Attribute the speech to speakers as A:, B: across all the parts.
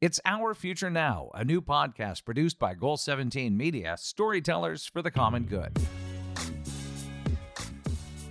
A: It's Our Future Now, a new podcast produced by Goal 17 Media, storytellers for the common good.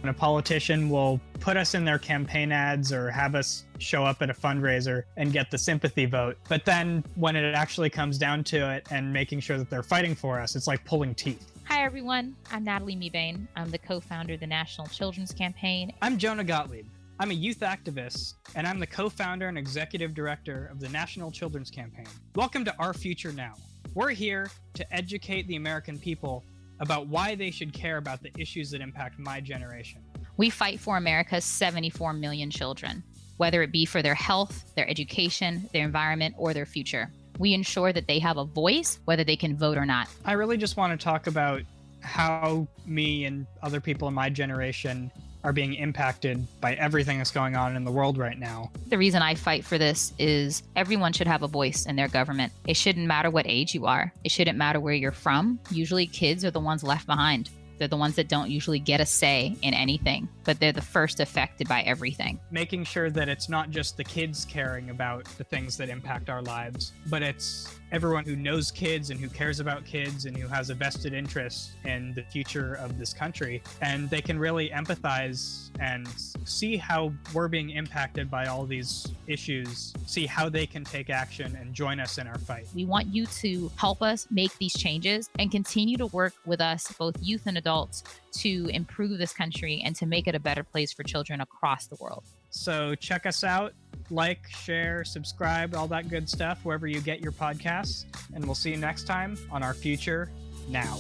B: When a politician will put us in their campaign ads or have us show up at a fundraiser and get the sympathy vote. But then when it actually comes down to it and making sure that they're fighting for us, it's like pulling teeth.
C: Hi, everyone. I'm Natalie Mebane. I'm the co founder of the National Children's Campaign.
B: I'm Jonah Gottlieb. I'm a youth activist, and I'm the co founder and executive director of the National Children's Campaign. Welcome to Our Future Now. We're here to educate the American people about why they should care about the issues that impact my generation.
C: We fight for America's 74 million children, whether it be for their health, their education, their environment, or their future. We ensure that they have a voice, whether they can vote or not.
B: I really just want to talk about how me and other people in my generation are being impacted by everything that's going on in the world right now.
C: The reason I fight for this is everyone should have a voice in their government. It shouldn't matter what age you are, it shouldn't matter where you're from. Usually, kids are the ones left behind. They're the ones that don't usually get a say in anything, but they're the first affected by everything.
B: Making sure that it's not just the kids caring about the things that impact our lives, but it's everyone who knows kids and who cares about kids and who has a vested interest in the future of this country. And they can really empathize and see how we're being impacted by all these issues, see how they can take action and join us in our fight.
C: We want you to help us make these changes and continue to work with us, both youth and adults, to improve this country and to make it a better place for children across the world.
B: So check us out like, share, subscribe, all that good stuff wherever you get your podcasts. And we'll see you next time on our future now.